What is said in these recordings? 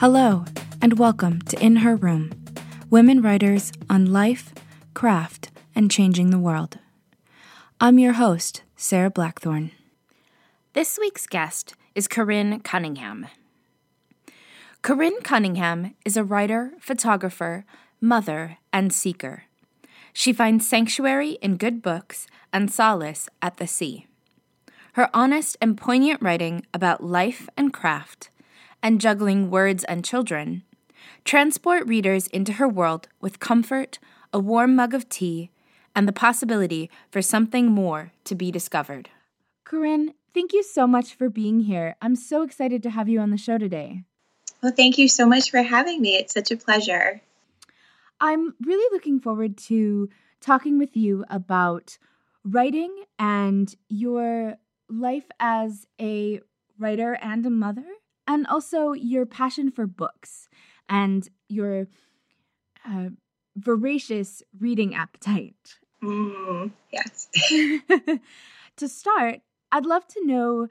Hello, and welcome to In Her Room Women Writers on Life, Craft, and Changing the World. I'm your host, Sarah Blackthorne. This week's guest is Corinne Cunningham. Corinne Cunningham is a writer, photographer, mother, and seeker. She finds sanctuary in good books and solace at the sea. Her honest and poignant writing about life and craft and juggling words and children, transport readers into her world with comfort, a warm mug of tea, and the possibility for something more to be discovered. Corinne, thank you so much for being here. I'm so excited to have you on the show today. Well, thank you so much for having me. It's such a pleasure. I'm really looking forward to talking with you about writing and your life as a writer and a mother and also your passion for books and your uh, voracious reading appetite. Mm, yes. to start, I'd love to know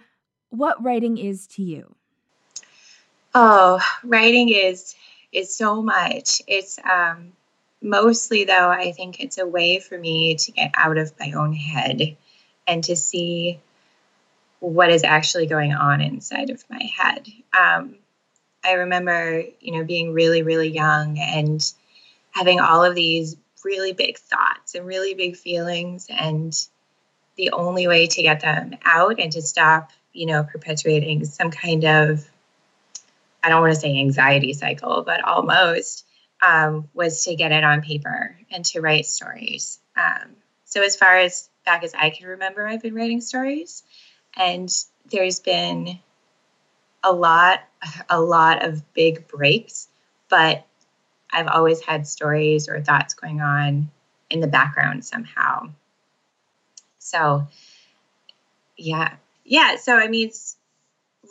what writing is to you. Oh, writing is is so much. It's um, mostly though I think it's a way for me to get out of my own head and to see what is actually going on inside of my head. Um, I remember, you know, being really, really young and having all of these really big thoughts and really big feelings. And the only way to get them out and to stop, you know, perpetuating some kind of, I don't want to say anxiety cycle, but almost, um, was to get it on paper and to write stories. Um, so, as far as back as I can remember, I've been writing stories and there's been a lot a lot of big breaks but i've always had stories or thoughts going on in the background somehow. So yeah. Yeah so i mean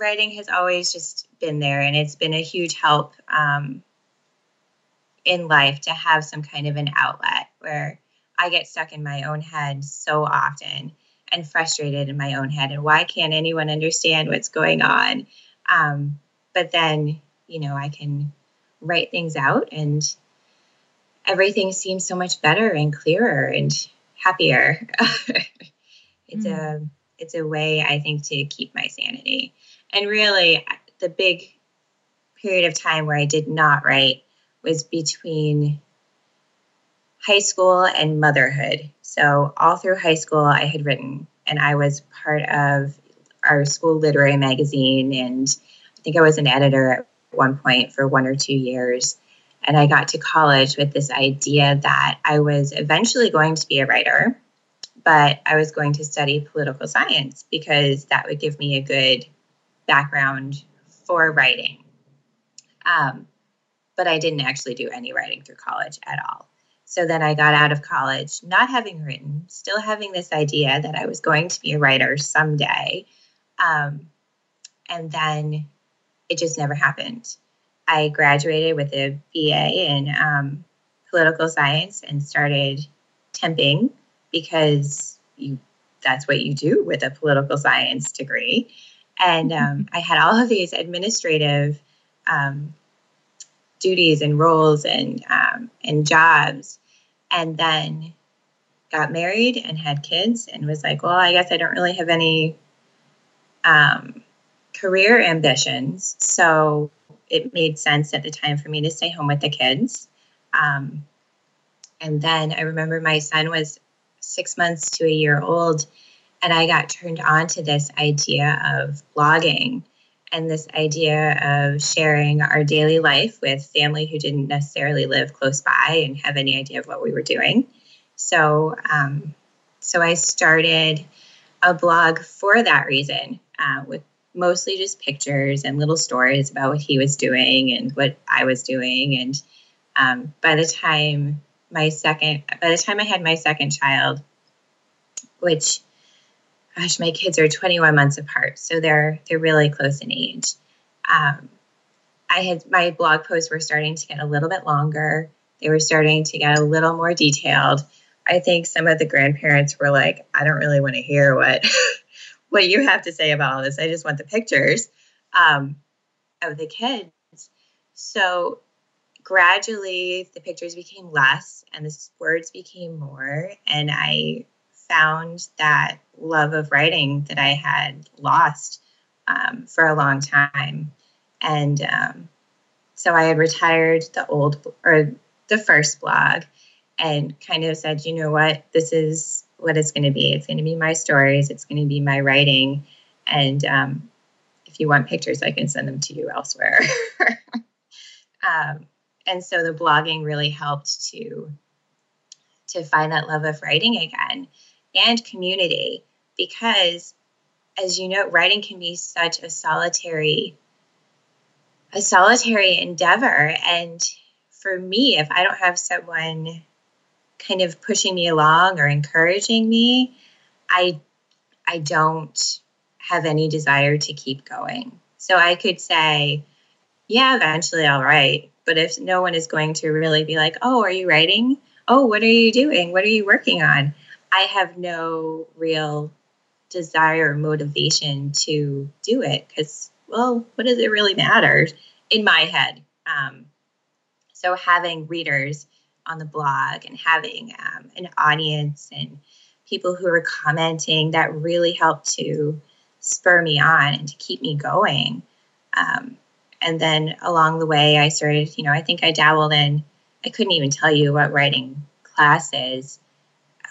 writing has always just been there and it's been a huge help um, in life to have some kind of an outlet where i get stuck in my own head so often and frustrated in my own head and why can't anyone understand what's going on? Um, but then you know i can write things out and everything seems so much better and clearer and happier. It's mm. a it's a way i think to keep my sanity. And really the big period of time where i did not write was between high school and motherhood. So, all through high school, I had written, and I was part of our school literary magazine. And I think I was an editor at one point for one or two years. And I got to college with this idea that I was eventually going to be a writer, but I was going to study political science because that would give me a good background for writing. Um, but I didn't actually do any writing through college at all. So then I got out of college, not having written, still having this idea that I was going to be a writer someday. Um, and then it just never happened. I graduated with a BA in um, political science and started temping because you that's what you do with a political science degree. And um, I had all of these administrative um, duties and roles and um, and jobs, and then got married and had kids and was like, well, I guess I don't really have any um, career ambitions, so it made sense at the time for me to stay home with the kids. Um, and then I remember my son was six months to a year old, and I got turned on to this idea of blogging and this idea of sharing our daily life with family who didn't necessarily live close by and have any idea of what we were doing. So, um, so I started a blog for that reason, uh, with mostly just pictures and little stories about what he was doing and what I was doing. And um, by the time my second, by the time I had my second child, which gosh, my kids are 21 months apart, so they're they're really close in age. Um, I had my blog posts were starting to get a little bit longer. They were starting to get a little more detailed. I think some of the grandparents were like, "I don't really want to hear what what you have to say about all this. I just want the pictures um, of the kids." so gradually the pictures became less and the words became more. And I found that love of writing that I had lost um, for a long time. And um, so I had retired the old or the first blog and kind of said, you know what, this is what it's going to be. It's going to be my stories, it's going to be my writing. And um, if you want pictures, I can send them to you elsewhere. um, and so the blogging really helped to to find that love of writing again and community because as you know writing can be such a solitary a solitary endeavor. And for me if i don't have someone kind of pushing me along or encouraging me i i don't have any desire to keep going. So i could say yeah eventually i'll write. But if no one is going to really be like oh are you writing? Oh what are you doing? What are you working on I have no real desire or motivation to do it because, well, what does it really matter in my head? Um, so having readers on the blog and having um, an audience and people who are commenting that really helped to spur me on and to keep me going. Um, and then along the way, I started, you know, I think I dabbled in, I couldn't even tell you what writing classes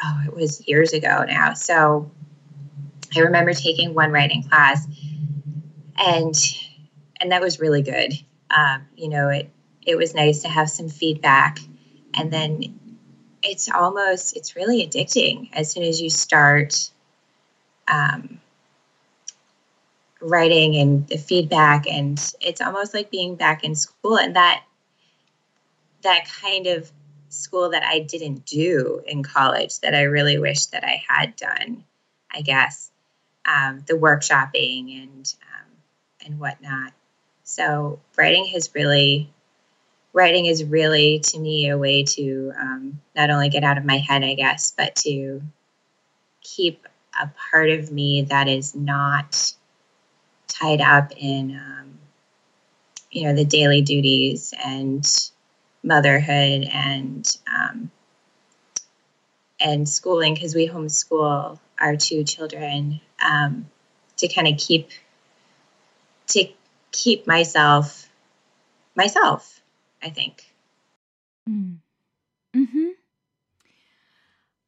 oh, it was years ago now. So I remember taking one writing class, and and that was really good. Um, you know, it it was nice to have some feedback, and then it's almost it's really addicting as soon as you start um, writing and the feedback, and it's almost like being back in school, and that that kind of school that I didn't do in college that I really wish that I had done, I guess, um, the workshopping and um, and whatnot. So writing has really, writing is really to me a way to um, not only get out of my head, I guess, but to keep a part of me that is not tied up in, um, you know, the daily duties and motherhood and um, and schooling because we homeschool our two children um, to kind of keep to keep myself myself i think. Mm. hmm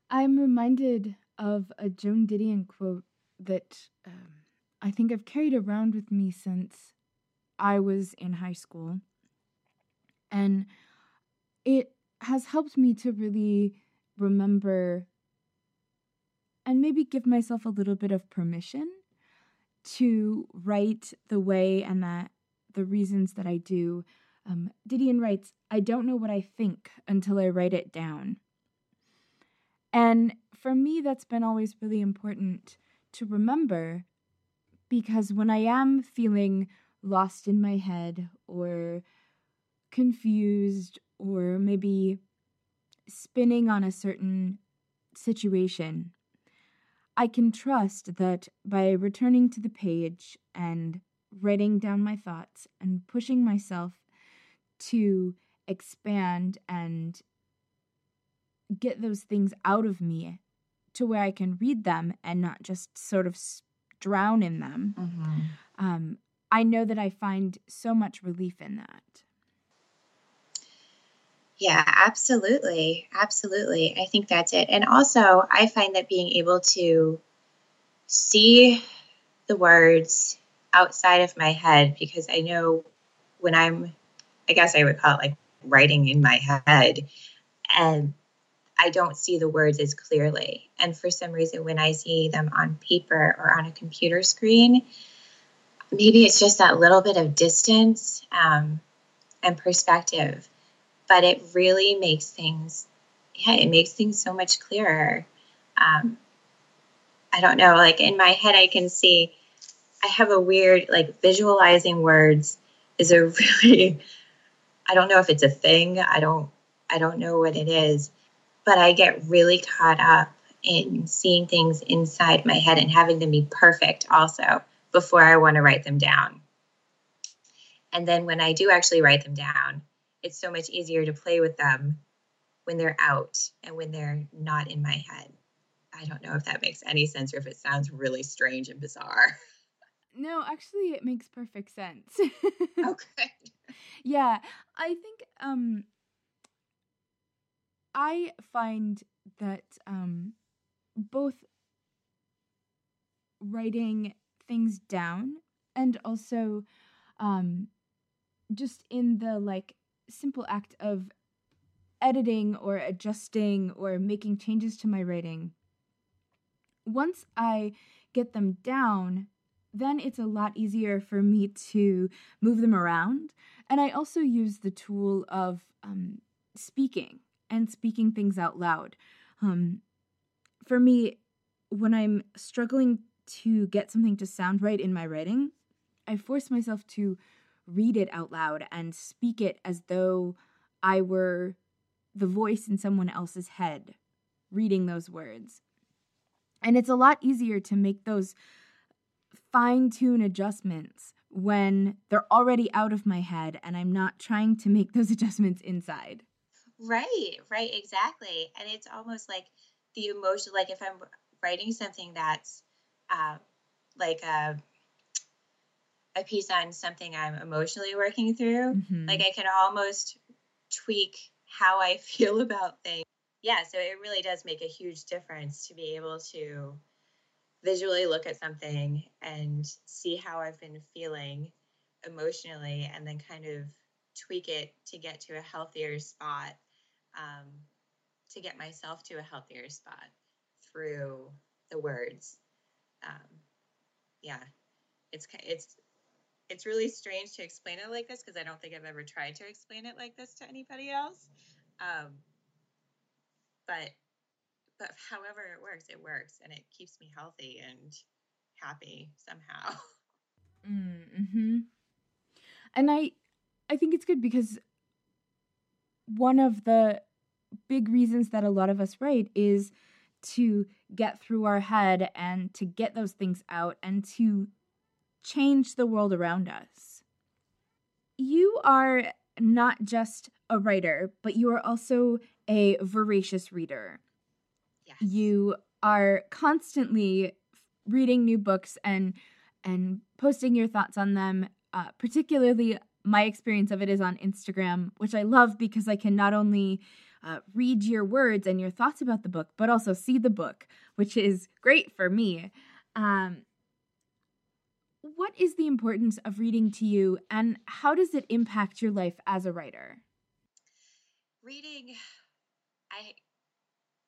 i'm reminded of a joan didion quote that um, i think i've carried around with me since i was in high school. And it has helped me to really remember and maybe give myself a little bit of permission to write the way and that the reasons that I do. Um, Didion writes, I don't know what I think until I write it down. And for me, that's been always really important to remember because when I am feeling lost in my head or confused or maybe spinning on a certain situation, I can trust that by returning to the page and writing down my thoughts and pushing myself to expand and get those things out of me to where I can read them and not just sort of drown in them. Mm-hmm. Um, I know that I find so much relief in that. Yeah, absolutely. Absolutely. I think that's it. And also, I find that being able to see the words outside of my head, because I know when I'm, I guess I would call it like writing in my head, and I don't see the words as clearly. And for some reason, when I see them on paper or on a computer screen, maybe it's just that little bit of distance um, and perspective but it really makes things, yeah, it makes things so much clearer. Um, I don't know, like in my head, I can see, I have a weird, like visualizing words is a really, I don't know if it's a thing. I don't, I don't know what it is, but I get really caught up in seeing things inside my head and having them be perfect also before I want to write them down. And then when I do actually write them down, it's so much easier to play with them when they're out and when they're not in my head. I don't know if that makes any sense or if it sounds really strange and bizarre. No, actually it makes perfect sense. okay. Yeah, I think um I find that um both writing things down and also um just in the like simple act of editing or adjusting or making changes to my writing. Once i get them down then it's a lot easier for me to move them around. And i also use the tool of um, speaking and speaking things out loud. Um, for me when i'm struggling to get something to sound right in my writing i force myself to read it out loud and speak it as though I were the voice in someone else's head reading those words. And it's a lot easier to make those fine tune adjustments when they're already out of my head and I'm not trying to make those adjustments inside. Right, right, exactly. And it's almost like the emotion, like if I'm writing something that's uh, like a a piece on something I'm emotionally working through, mm-hmm. like I can almost tweak how I feel about things. Yeah, so it really does make a huge difference to be able to visually look at something and see how I've been feeling emotionally and then kind of tweak it to get to a healthier spot, um, to get myself to a healthier spot through the words. Um, yeah, it's it's it's really strange to explain it like this because I don't think I've ever tried to explain it like this to anybody else. Um, but but however it works, it works, and it keeps me healthy and happy somehow. Mm-hmm. And I I think it's good because one of the big reasons that a lot of us write is to get through our head and to get those things out and to change the world around us. You are not just a writer, but you are also a voracious reader. Yes. You are constantly reading new books and and posting your thoughts on them. Uh, particularly, my experience of it is on Instagram, which I love because I can not only uh, read your words and your thoughts about the book, but also see the book, which is great for me. Um, what is the importance of reading to you and how does it impact your life as a writer? Reading I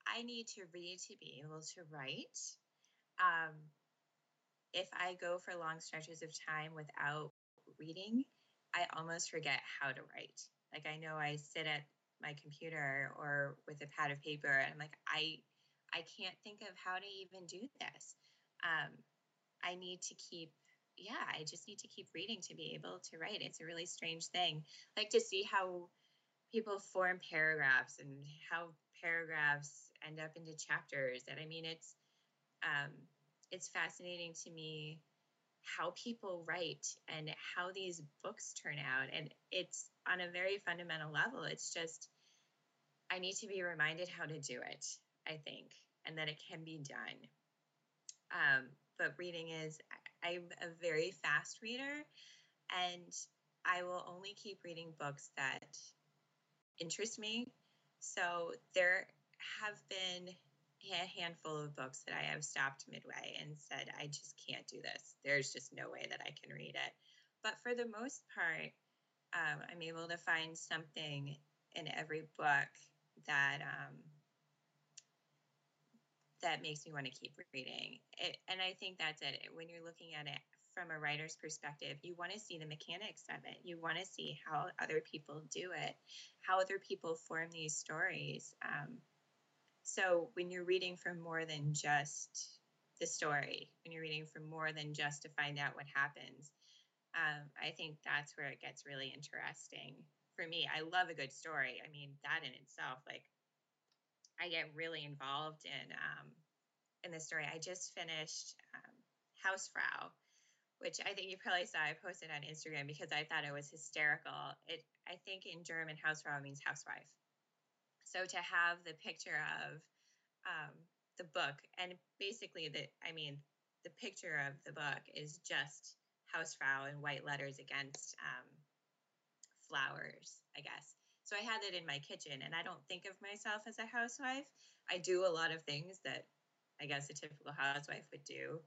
I need to read to be able to write. Um, if I go for long stretches of time without reading, I almost forget how to write. Like I know I sit at my computer or with a pad of paper and I'm like I I can't think of how to even do this. Um, I need to keep yeah, I just need to keep reading to be able to write. It's a really strange thing. like to see how people form paragraphs and how paragraphs end up into chapters. And I mean, it's um, it's fascinating to me how people write and how these books turn out. And it's on a very fundamental level. It's just I need to be reminded how to do it. I think, and that it can be done. Um, but reading is I'm a very fast reader and I will only keep reading books that interest me. So there have been a handful of books that I have stopped midway and said, I just can't do this. There's just no way that I can read it. But for the most part, um, I'm able to find something in every book that um, that makes me want to keep reading. It, and I think that's it. When you're looking at it from a writer's perspective, you want to see the mechanics of it. You want to see how other people do it, how other people form these stories. Um, so when you're reading for more than just the story, when you're reading for more than just to find out what happens, um, I think that's where it gets really interesting for me. I love a good story. I mean, that in itself, like I get really involved in um, in the story. I just finished um, Hausfrau, which I think you probably saw I posted on Instagram because I thought it was hysterical. It I think in German Hausfrau means housewife. So to have the picture of um, the book and basically the I mean the picture of the book is just Hausfrau in white letters against um, flowers, I guess. So I had it in my kitchen, and I don't think of myself as a housewife. I do a lot of things that I guess a typical housewife would do.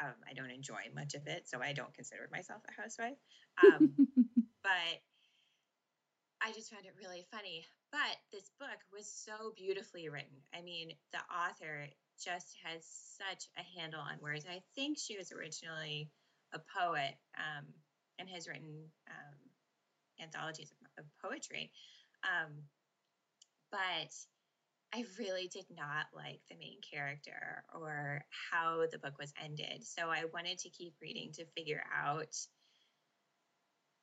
Um, I don't enjoy much of it, so I don't consider myself a housewife. Um, but I just found it really funny. But this book was so beautifully written. I mean, the author just has such a handle on words. I think she was originally a poet um, and has written um, anthologies of, of poetry. Um, but I really did not like the main character or how the book was ended. So I wanted to keep reading to figure out,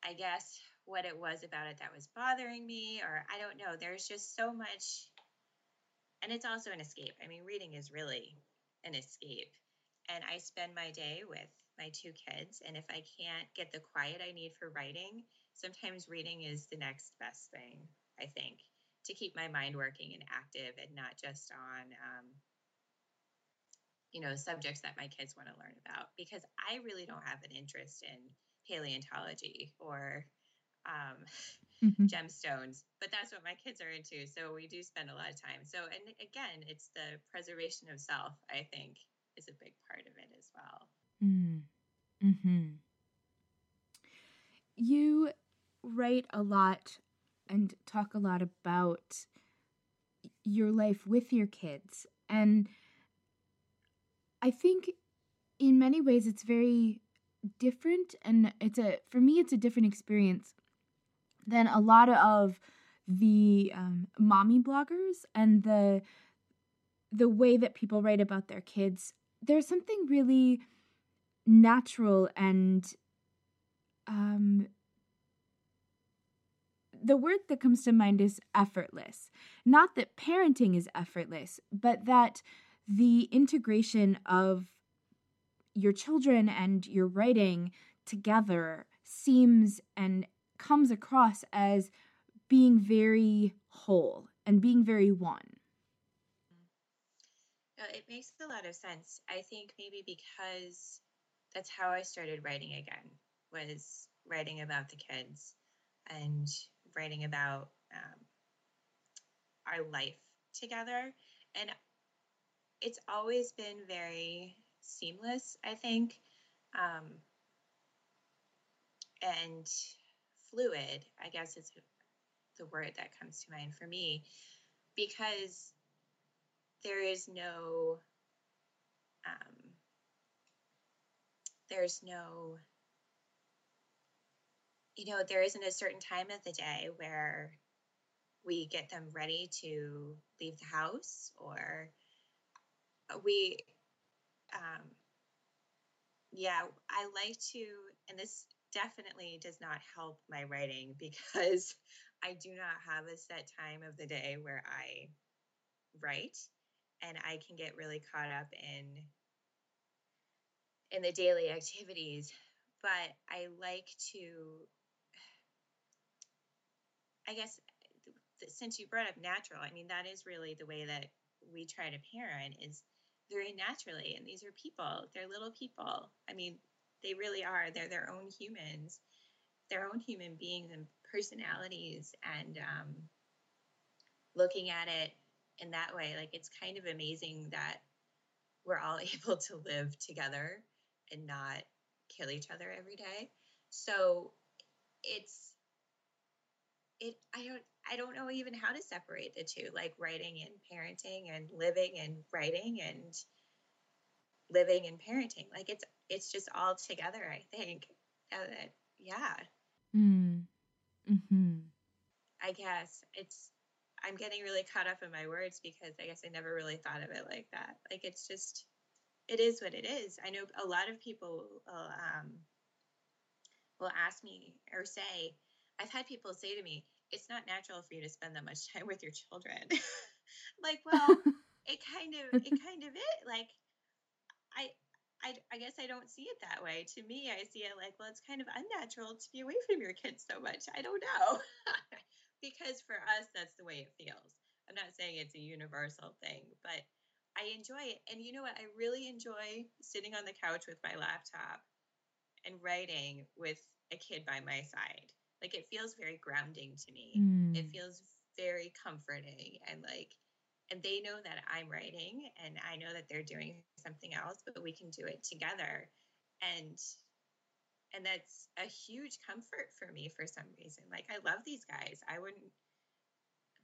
I guess, what it was about it that was bothering me, or I don't know. There's just so much, and it's also an escape. I mean, reading is really an escape. And I spend my day with my two kids, and if I can't get the quiet I need for writing, sometimes reading is the next best thing, I think to keep my mind working and active and not just on um, you know subjects that my kids want to learn about because i really don't have an interest in paleontology or um, mm-hmm. gemstones but that's what my kids are into so we do spend a lot of time so and again it's the preservation of self i think is a big part of it as well mm. hmm you write a lot and talk a lot about your life with your kids. And I think in many ways it's very different and it's a for me it's a different experience than a lot of the um, mommy bloggers and the the way that people write about their kids there's something really natural and um, the word that comes to mind is effortless. Not that parenting is effortless, but that the integration of your children and your writing together seems and comes across as being very whole and being very one. It makes a lot of sense. I think maybe because that's how I started writing again was writing about the kids and writing about um, our life together. And it's always been very seamless, I think, um, and fluid, I guess is the word that comes to mind for me, because there is no, um, there's no you know, there isn't a certain time of the day where we get them ready to leave the house or we, um, yeah, I like to, and this definitely does not help my writing because I do not have a set time of the day where I write and I can get really caught up in in the daily activities. But I like to I guess since you brought up natural, I mean, that is really the way that we try to parent is very naturally. And these are people, they're little people. I mean, they really are. They're their own humans, their own human beings and personalities. And um, looking at it in that way, like it's kind of amazing that we're all able to live together and not kill each other every day. So it's it i don't i don't know even how to separate the two like writing and parenting and living and writing and living and parenting. Like it's it's just all together i think. Uh, yeah. Mm. hmm i guess it's i'm getting really caught up in my words because i guess i never really thought of it like that. Like it's just it is what it is. I know a lot of people will, um, will ask me or say I've had people say to me, it's not natural for you to spend that much time with your children. like, well, it kind of it kind of it. Like I I, I guess I don't see it that way. To me, I see it like, well, it's kind of unnatural to be away from your kids so much. I don't know. because for us, that's the way it feels. I'm not saying it's a universal thing, but I enjoy it. And you know what? I really enjoy sitting on the couch with my laptop and writing with a kid by my side. Like it feels very grounding to me. Mm. It feels very comforting and like and they know that I'm writing and I know that they're doing something else, but we can do it together. And and that's a huge comfort for me for some reason. Like I love these guys. I wouldn't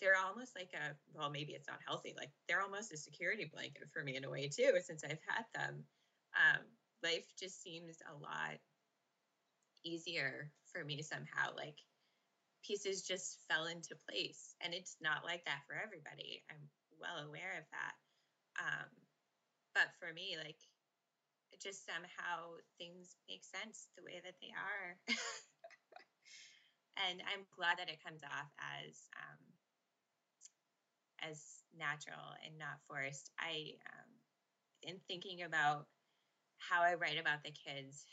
they're almost like a well, maybe it's not healthy. Like they're almost a security blanket for me in a way too, since I've had them. Um, life just seems a lot easier for me somehow. Like pieces just fell into place, and it's not like that for everybody. I'm well aware of that. Um, but for me, like just somehow things make sense the way that they are. and I'm glad that it comes off as um, as natural and not forced. I, um, in thinking about how I write about the kids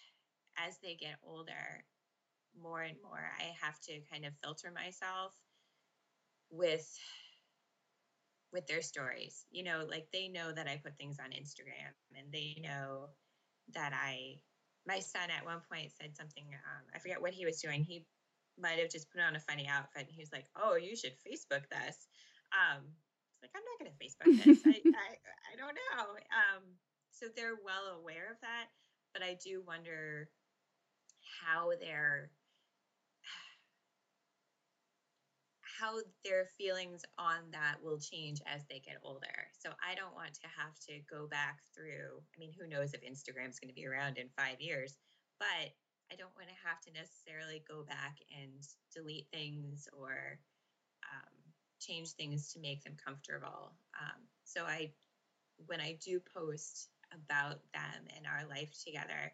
as they get older, more and more, I have to kind of filter myself with with their stories. You know, like they know that I put things on Instagram and they know that I my son at one point said something um, I forget what he was doing. He might have just put on a funny outfit. And he was like, "Oh, you should Facebook this." Um, it's like I'm not going to Facebook this. I, I, I don't know. Um, so they're well aware of that, but I do wonder how they're how their feelings on that will change as they get older. So I don't want to have to go back through. I mean, who knows if Instagram is going to be around in five years, but I don't want to have to necessarily go back and delete things or um, change things to make them comfortable. Um, so I, when I do post about them and our life together,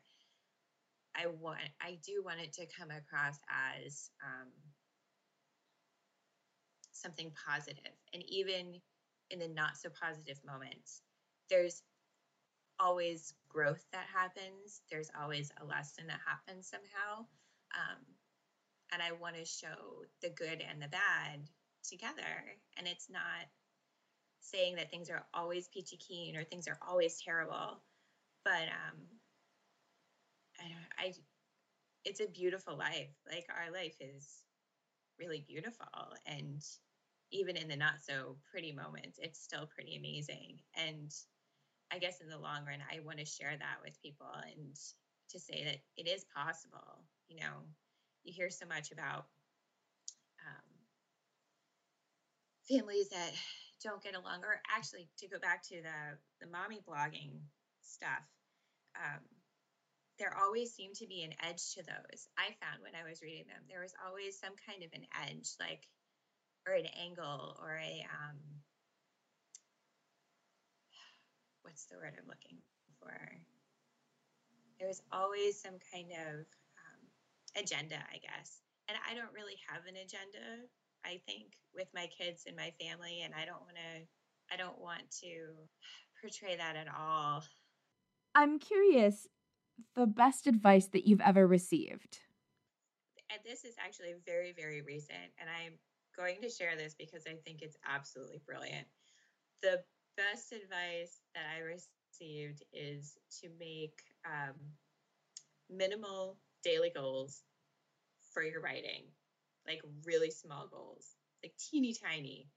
I want I do want it to come across as um, something positive, and even in the not so positive moments, there's always growth that happens. There's always a lesson that happens somehow, um, and I want to show the good and the bad together. And it's not saying that things are always peachy keen or things are always terrible, but um, I, I, it's a beautiful life. Like our life is really beautiful, and even in the not so pretty moments, it's still pretty amazing. And I guess in the long run, I want to share that with people and to say that it is possible. You know, you hear so much about um, families that don't get along, or actually to go back to the the mommy blogging stuff, um, there always seemed to be an edge to those. I found when I was reading them, there was always some kind of an edge, like or an angle or a um, what's the word I'm looking for? There was always some kind of um, agenda, I guess. And I don't really have an agenda I think, with my kids and my family. And I don't want to, I don't want to portray that at all. I'm curious the best advice that you've ever received. And this is actually very, very recent. And I'm going to share this because I think it's absolutely brilliant. The best advice that I received is to make um, minimal daily goals for your writing like really small goals, like teeny tiny,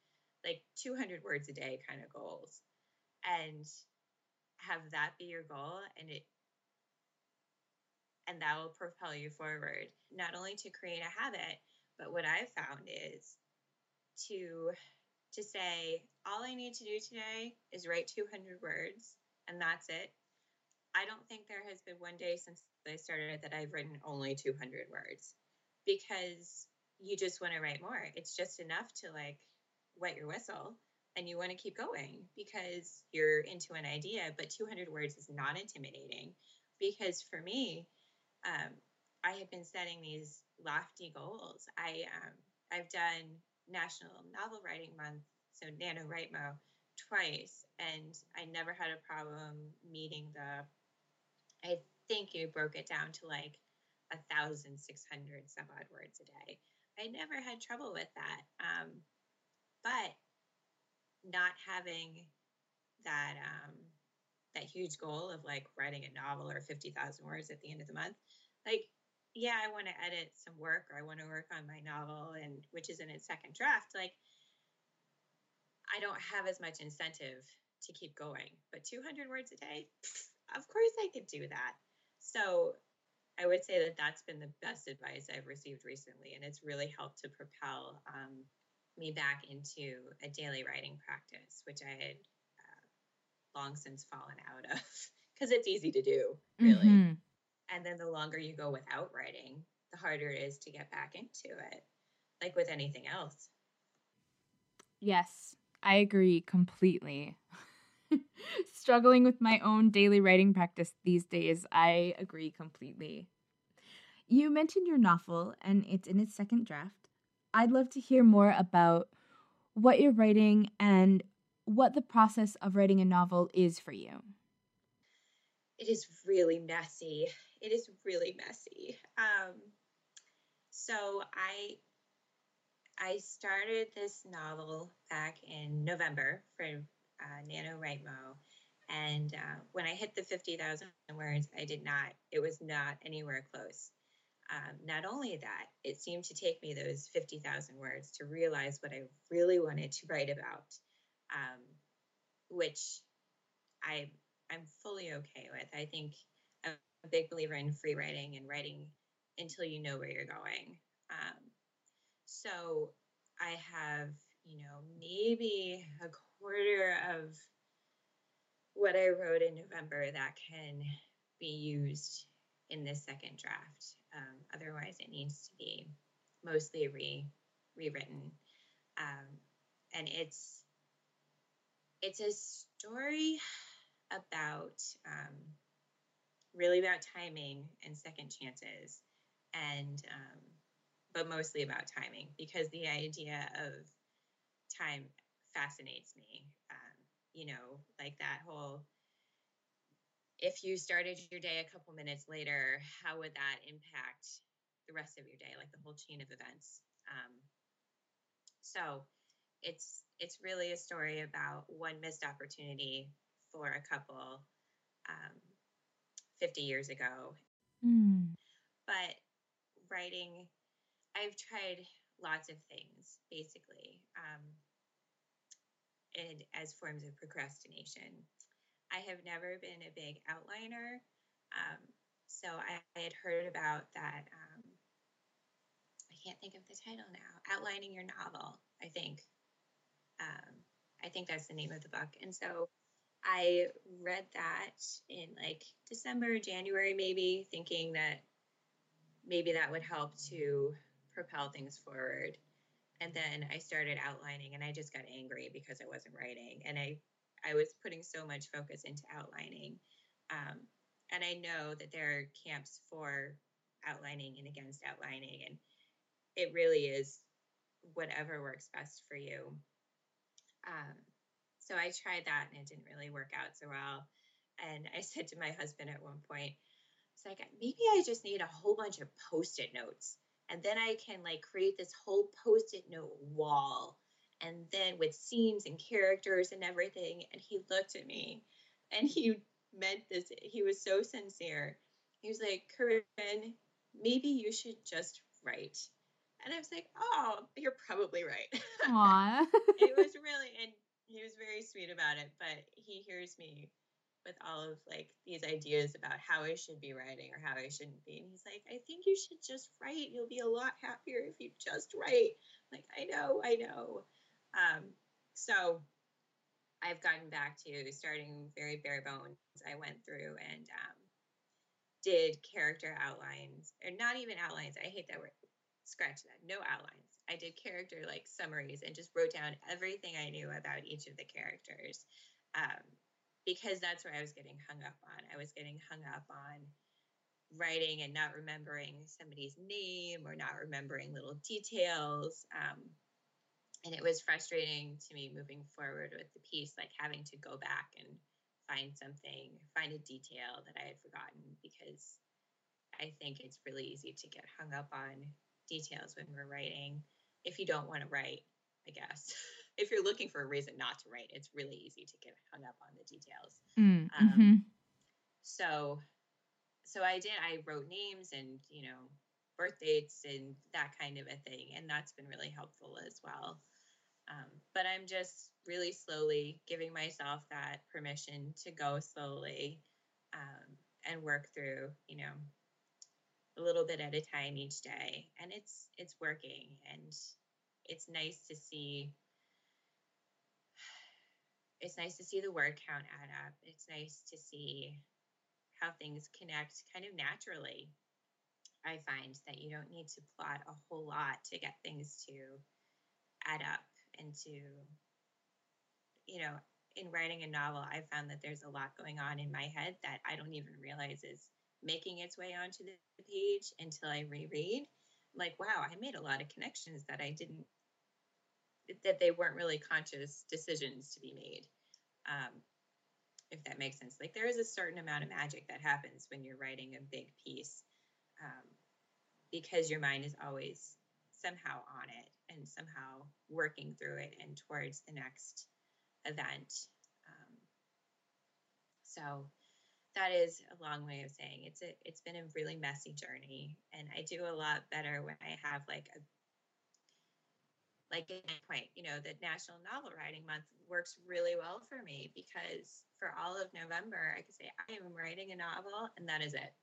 like 200 words a day kind of goals, and have that be your goal, and it and that will propel you forward. Not only to create a habit, but what I've found is to to say all I need to do today is write 200 words, and that's it. I don't think there has been one day since I started that I've written only 200 words because you just want to write more. It's just enough to like wet your whistle and you want to keep going because you're into an idea. But 200 words is not intimidating because for me, um, I had been setting these lofty goals. I um, I've done National Novel Writing Month, so NaNoWriMo, twice, and I never had a problem meeting the I think you broke it down to like a thousand six hundred some odd words a day. I never had trouble with that. Um, but not having that um, that huge goal of like writing a novel or 50,000 words at the end of the month, like, yeah, I want to edit some work or I want to work on my novel and which is in its second draft. Like, I don't have as much incentive to keep going. But 200 words a day, of course I could do that. So I would say that that's been the best advice I've received recently, and it's really helped to propel um, me back into a daily writing practice, which I had long since fallen out of because it's easy to do, really. Mm-hmm. And then the longer you go without writing, the harder it is to get back into it, like with anything else. Yes, I agree completely. Struggling with my own daily writing practice these days, I agree completely. You mentioned your novel and it's in its second draft. I'd love to hear more about what you're writing and what the process of writing a novel is for you. It is really messy. It is really messy. Um, so I I started this novel back in November for uh, NaNoWriMo. And uh, when I hit the 50,000 words, I did not, it was not anywhere close. Um, not only that, it seemed to take me those 50,000 words to realize what I really wanted to write about, um, which I, I'm fully okay with. I think I'm a big believer in free writing and writing until you know where you're going. Um, so I have, you know, maybe a quarter of what I wrote in November that can be used in this second draft. Um, otherwise, it needs to be mostly re rewritten. Um, and it's it's a story about um, really about timing and second chances, and um, but mostly about timing because the idea of time fascinates me. Um, you know, like that whole if you started your day a couple minutes later, how would that impact the rest of your day, like the whole chain of events? Um, so it's it's really a story about one missed opportunity for a couple um, 50 years ago. Mm. But writing, I've tried lots of things basically. Um, and as forms of procrastination. I have never been a big outliner. Um, so I, I, had heard about that. Um, I can't think of the title now. Outlining your novel, I think. I think that's the name of the book. And so I read that in like December, January, maybe, thinking that maybe that would help to propel things forward. And then I started outlining and I just got angry because I wasn't writing. And I I was putting so much focus into outlining. Um, and I know that there are camps for outlining and against outlining. And it really is whatever works best for you um, so I tried that and it didn't really work out so well. And I said to my husband at one point it's like maybe I just need a whole bunch of post-it notes. And then I can like create this whole post-it note wall and then with scenes and characters and everything. And he looked at me and he meant this. He was so sincere. He was like corinne maybe you should just write and i was like oh you're probably right Aww. it was really and he was very sweet about it but he hears me with all of like these ideas about how I should be writing or how I shouldn't be. And he's like, I think you should just write. You'll be a lot happier if you just write. I'm like, I know, I know. Um, so I've gotten back to starting very bare bones. I went through and um, did character outlines, or not even outlines. I hate that word. Scratch that. No outlines. I did character like summaries and just wrote down everything I knew about each of the characters. Um, because that's where I was getting hung up on. I was getting hung up on writing and not remembering somebody's name or not remembering little details. Um, and it was frustrating to me moving forward with the piece, like having to go back and find something, find a detail that I had forgotten because I think it's really easy to get hung up on details when we're writing if you don't want to write, I guess. if you're looking for a reason not to write, it's really easy to get hung up on the details. Mm, um, mm-hmm. So, so I did. I wrote names and you know birth dates and that kind of a thing, and that's been really helpful as well. Um, but I'm just really slowly giving myself that permission to go slowly um, and work through, you know, a little bit at a time each day. And it's it's working, and it's nice to see. It's nice to see the word count add up. It's nice to see how things connect kind of naturally. I find that you don't need to plot a whole lot to get things to add up and to, you know, in writing a novel, I found that there's a lot going on in my head that I don't even realize is making its way onto the page until I reread. Like, wow, I made a lot of connections that I didn't, that they weren't really conscious decisions to be made. Um, if that makes sense. Like, there is a certain amount of magic that happens when you're writing a big piece um, because your mind is always somehow on it and somehow working through it and towards the next event. Um, so that is a long way of saying it's a it's been a really messy journey and I do a lot better when I have like a like a point, you know, the National Novel Writing Month works really well for me because for all of November, I could say I am writing a novel and that is it.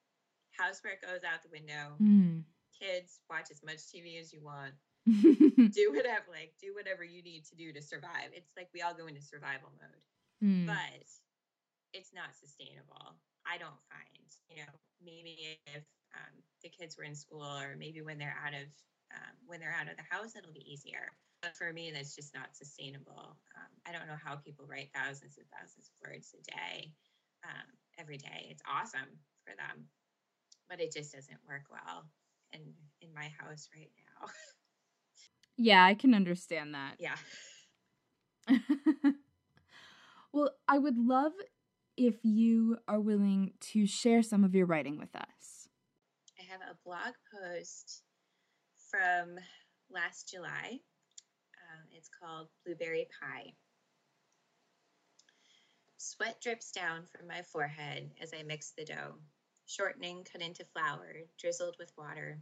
Housework goes out the window. Mm kids, watch as much TV as you want. do whatever, like do whatever you need to do to survive. It's like we all go into survival mode, mm. but it's not sustainable. I don't find, you know, maybe if um, the kids were in school or maybe when they're out of um, when they're out of the house, it'll be easier. But for me, that's just not sustainable. Um, I don't know how people write thousands and thousands of words a day, um, every day. It's awesome for them, but it just doesn't work well in in my house right now. yeah, I can understand that. Yeah. well, I would love if you are willing to share some of your writing with us. I have a blog post from last July. Um, it's called Blueberry Pie. Sweat drips down from my forehead as I mix the dough shortening cut into flour, drizzled with water,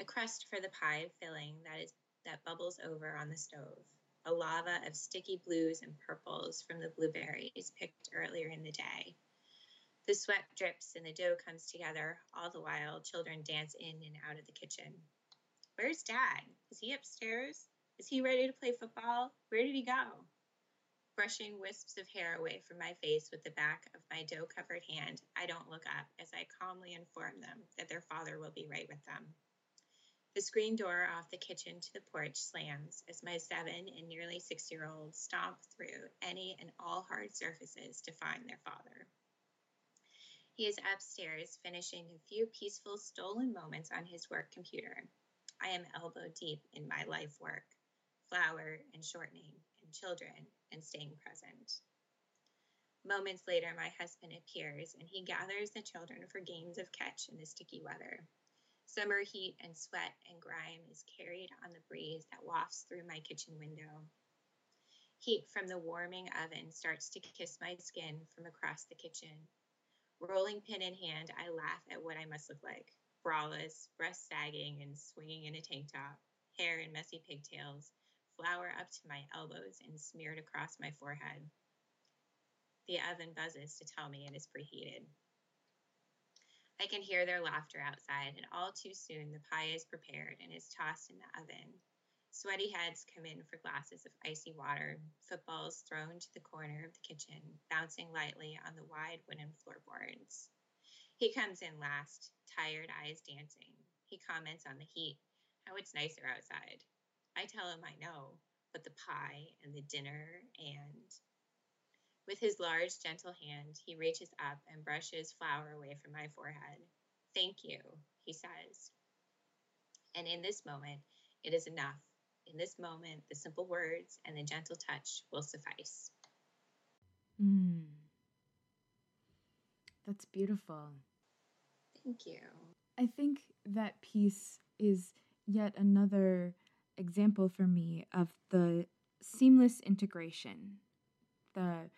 a crust for the pie filling that is that bubbles over on the stove, a lava of sticky blues and purples from the blueberries picked earlier in the day. The sweat drips and the dough comes together, all the while children dance in and out of the kitchen. Where's Dad? Is he upstairs? Is he ready to play football? Where did he go? Brushing wisps of hair away from my face with the back of my dough covered hand, I don't look up as I calmly inform them that their father will be right with them. The screen door off the kitchen to the porch slams as my seven and nearly six year olds stomp through any and all hard surfaces to find their father. He is upstairs finishing a few peaceful stolen moments on his work computer. I am elbow deep in my life work, flour and shortening, and children and staying present. Moments later, my husband appears and he gathers the children for games of catch in the sticky weather. Summer heat and sweat and grime is carried on the breeze that wafts through my kitchen window. Heat from the warming oven starts to kiss my skin from across the kitchen. Rolling pin in hand, I laugh at what I must look like braless, breast sagging, and swinging in a tank top, hair in messy pigtails, flour up to my elbows and smeared across my forehead. The oven buzzes to tell me it is preheated. I can hear their laughter outside, and all too soon the pie is prepared and is tossed in the oven. Sweaty heads come in for glasses of icy water, footballs thrown to the corner of the kitchen, bouncing lightly on the wide wooden floorboards. He comes in last, tired eyes dancing. He comments on the heat, how it's nicer outside. I tell him I know, but the pie and the dinner and with his large, gentle hand, he reaches up and brushes flour away from my forehead. Thank you, he says. And in this moment, it is enough. In this moment, the simple words and the gentle touch will suffice. Mm. That's beautiful. Thank you. I think that piece is yet another example for me of the seamless integration. The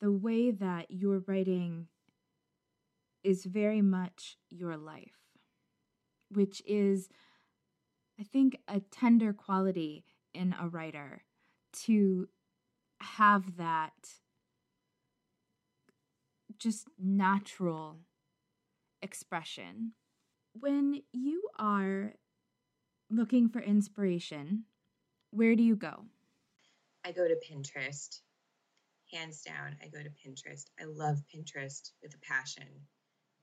the way that your writing is very much your life, which is I think a tender quality in a writer to have that just natural expression. When you are looking for inspiration, where do you go? I go to Pinterest. Hands down, I go to Pinterest. I love Pinterest with a passion.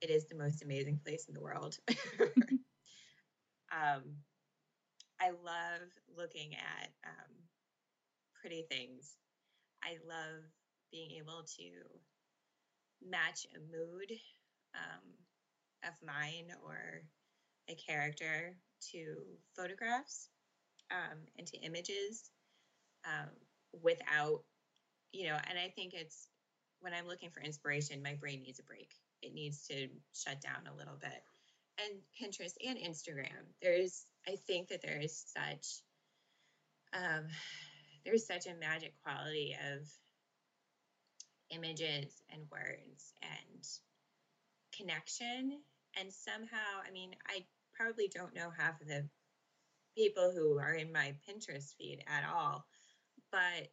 It is the most amazing place in the world. um, I love looking at um, pretty things. I love being able to match a mood um, of mine or a character to photographs um, and to images um, without, you know, and I think it's when I'm looking for inspiration, my brain needs a break. It needs to shut down a little bit. And Pinterest and Instagram, there's, I think that there is such, um, there's such a magic quality of images and words and connection. And somehow, I mean, I probably don't know half of the people who are in my Pinterest feed at all, but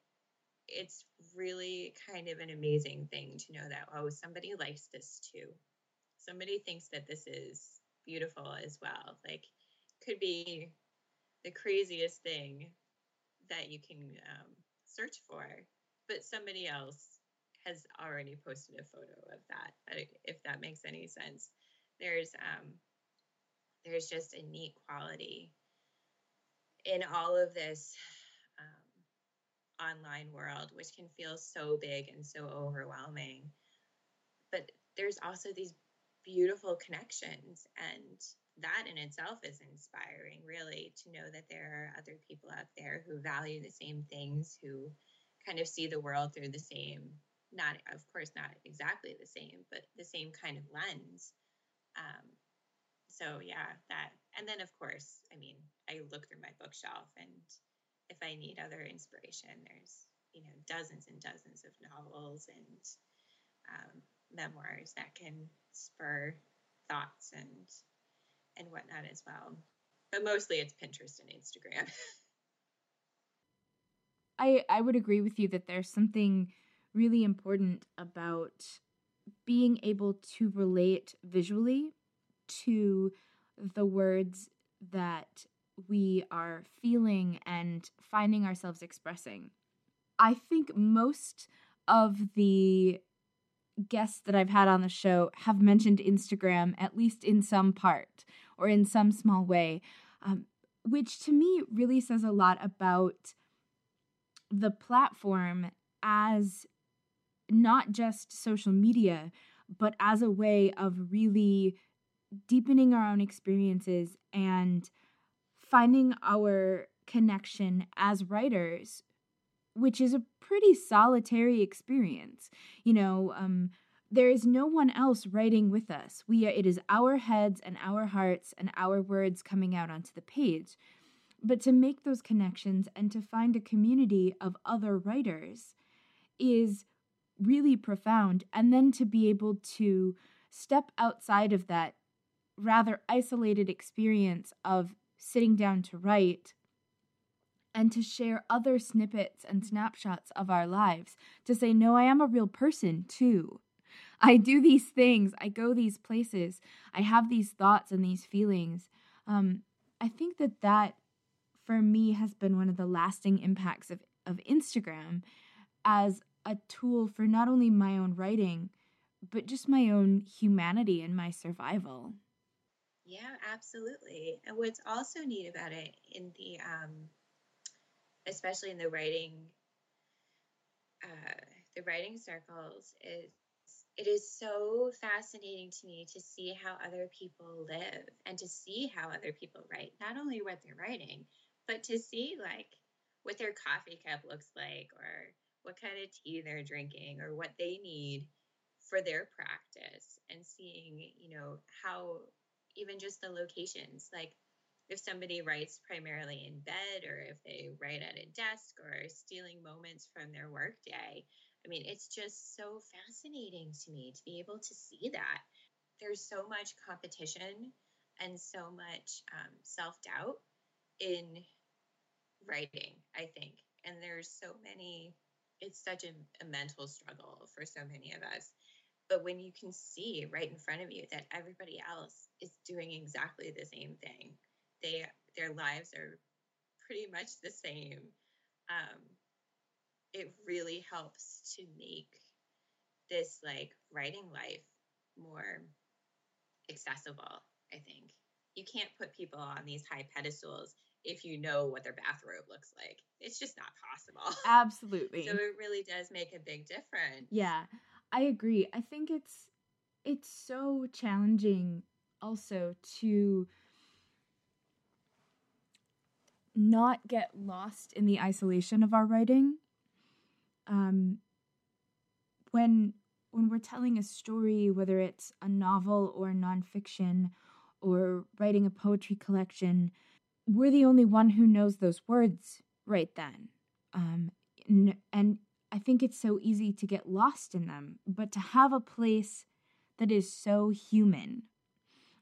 it's really kind of an amazing thing to know that, oh, somebody likes this too. Somebody thinks that this is beautiful as well. Like, could be the craziest thing that you can um, search for, but somebody else has already posted a photo of that. If that makes any sense, there's um, there's just a neat quality in all of this online world, which can feel so big and so overwhelming. But there's also these beautiful connections, and that in itself is inspiring, really, to know that there are other people out there who value the same things, who kind of see the world through the same, not, of course, not exactly the same, but the same kind of lens. Um, so yeah, that. And then of course, I mean, I look through my bookshelf and if I need other inspiration, there's, you know, dozens and dozens of novels and um, memoirs that can spur thoughts and and whatnot as well. But mostly it's Pinterest and Instagram. I I would agree with you that there's something really important about being able to relate visually to the words that we are feeling and finding ourselves expressing. I think most of the guests that I've had on the show have mentioned Instagram, at least in some part or in some small way, um, which to me really says a lot about the platform as not just social media, but as a way of really deepening our own experiences and finding our connection as writers which is a pretty solitary experience. You know um, there is no one else writing with us. We are, it is our heads and our hearts and our words coming out onto the page. But to make those connections and to find a community of other writers is really profound. And then to be able to step outside of that rather isolated experience of sitting down to write and to share other snippets and snapshots of our lives to say, no, I am a real person too. I do these things, I go these places, I have these thoughts and these feelings. Um, I think that that for me has been one of the lasting impacts of, of Instagram as a tool for not only my own writing, but just my own humanity and my survival. Yeah, absolutely. And what's also neat about it in the, um, especially in the writing, uh, the writing circles is it is so fascinating to me to see how other people live and to see how other people write not only what they're writing but to see like what their coffee cup looks like or what kind of tea they're drinking or what they need for their practice and seeing, you know, how even just the locations, like if somebody writes primarily in bed or if they write at a desk or stealing moments from their workday. I mean, it's just so fascinating to me to be able to see that. There's so much competition and so much um, self doubt in writing, I think. And there's so many, it's such a, a mental struggle for so many of us. But when you can see right in front of you that everybody else is doing exactly the same thing, they their lives are pretty much the same. Um, it really helps to make this like writing life more accessible. I think you can't put people on these high pedestals if you know what their bathrobe looks like. It's just not possible. Absolutely. so it really does make a big difference. Yeah. I agree. I think it's it's so challenging also to not get lost in the isolation of our writing. Um, when when we're telling a story, whether it's a novel or nonfiction, or writing a poetry collection, we're the only one who knows those words right then. Um, and, and I think it's so easy to get lost in them, but to have a place that is so human,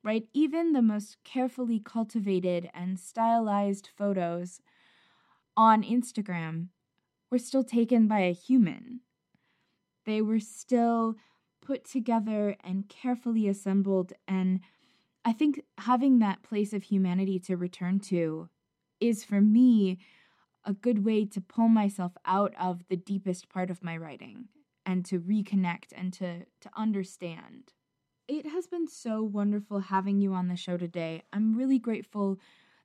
right? Even the most carefully cultivated and stylized photos on Instagram were still taken by a human. They were still put together and carefully assembled. And I think having that place of humanity to return to is for me a good way to pull myself out of the deepest part of my writing and to reconnect and to, to understand. It has been so wonderful having you on the show today. I'm really grateful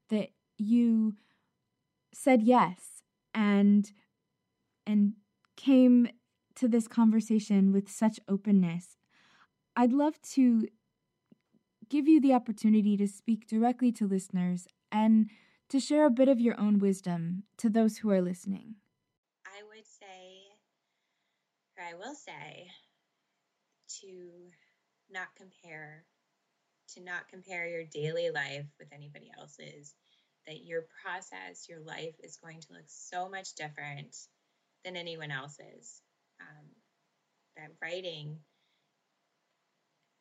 that you said yes and and came to this conversation with such openness. I'd love to give you the opportunity to speak directly to listeners and to share a bit of your own wisdom to those who are listening. I would say, or I will say, to not compare, to not compare your daily life with anybody else's, that your process, your life is going to look so much different than anyone else's. Um, that writing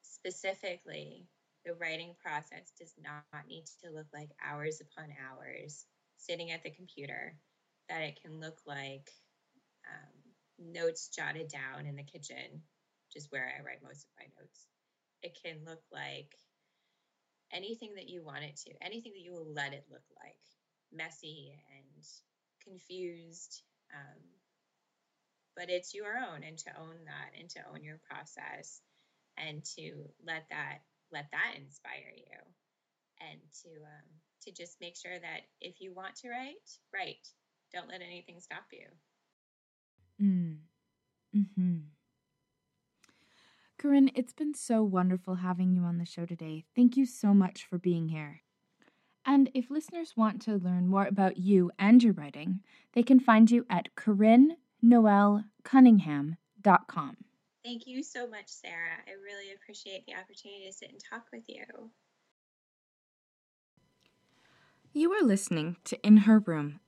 specifically the writing process does not need to look like hours upon hours sitting at the computer, that it can look like um, notes jotted down in the kitchen, which is where I write most of my notes. It can look like anything that you want it to, anything that you will let it look like messy and confused. Um, but it's your own, and to own that and to own your process and to let that let that inspire you and to um, to just make sure that if you want to write write don't let anything stop you mm. hmm Corinne, it's been so wonderful having you on the show today. Thank you so much for being here. And if listeners want to learn more about you and your writing, they can find you at CorinneNoelCunningham.com. Thank you so much, Sarah. I really appreciate the opportunity to sit and talk with you. You are listening to In Her Room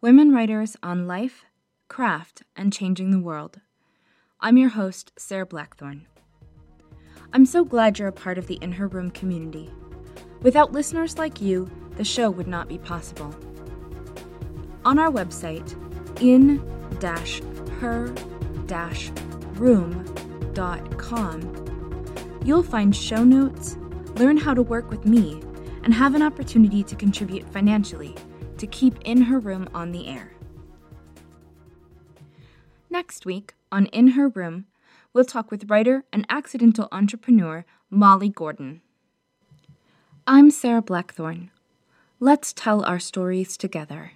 Women Writers on Life, Craft, and Changing the World. I'm your host, Sarah Blackthorn. I'm so glad you're a part of the In Her Room community. Without listeners like you, the show would not be possible. On our website, in her room You'll find show notes, learn how to work with me, and have an opportunity to contribute financially to keep In Her Room on the air. Next week on In Her Room, we'll talk with writer and accidental entrepreneur Molly Gordon. I'm Sarah Blackthorn. Let's tell our stories together.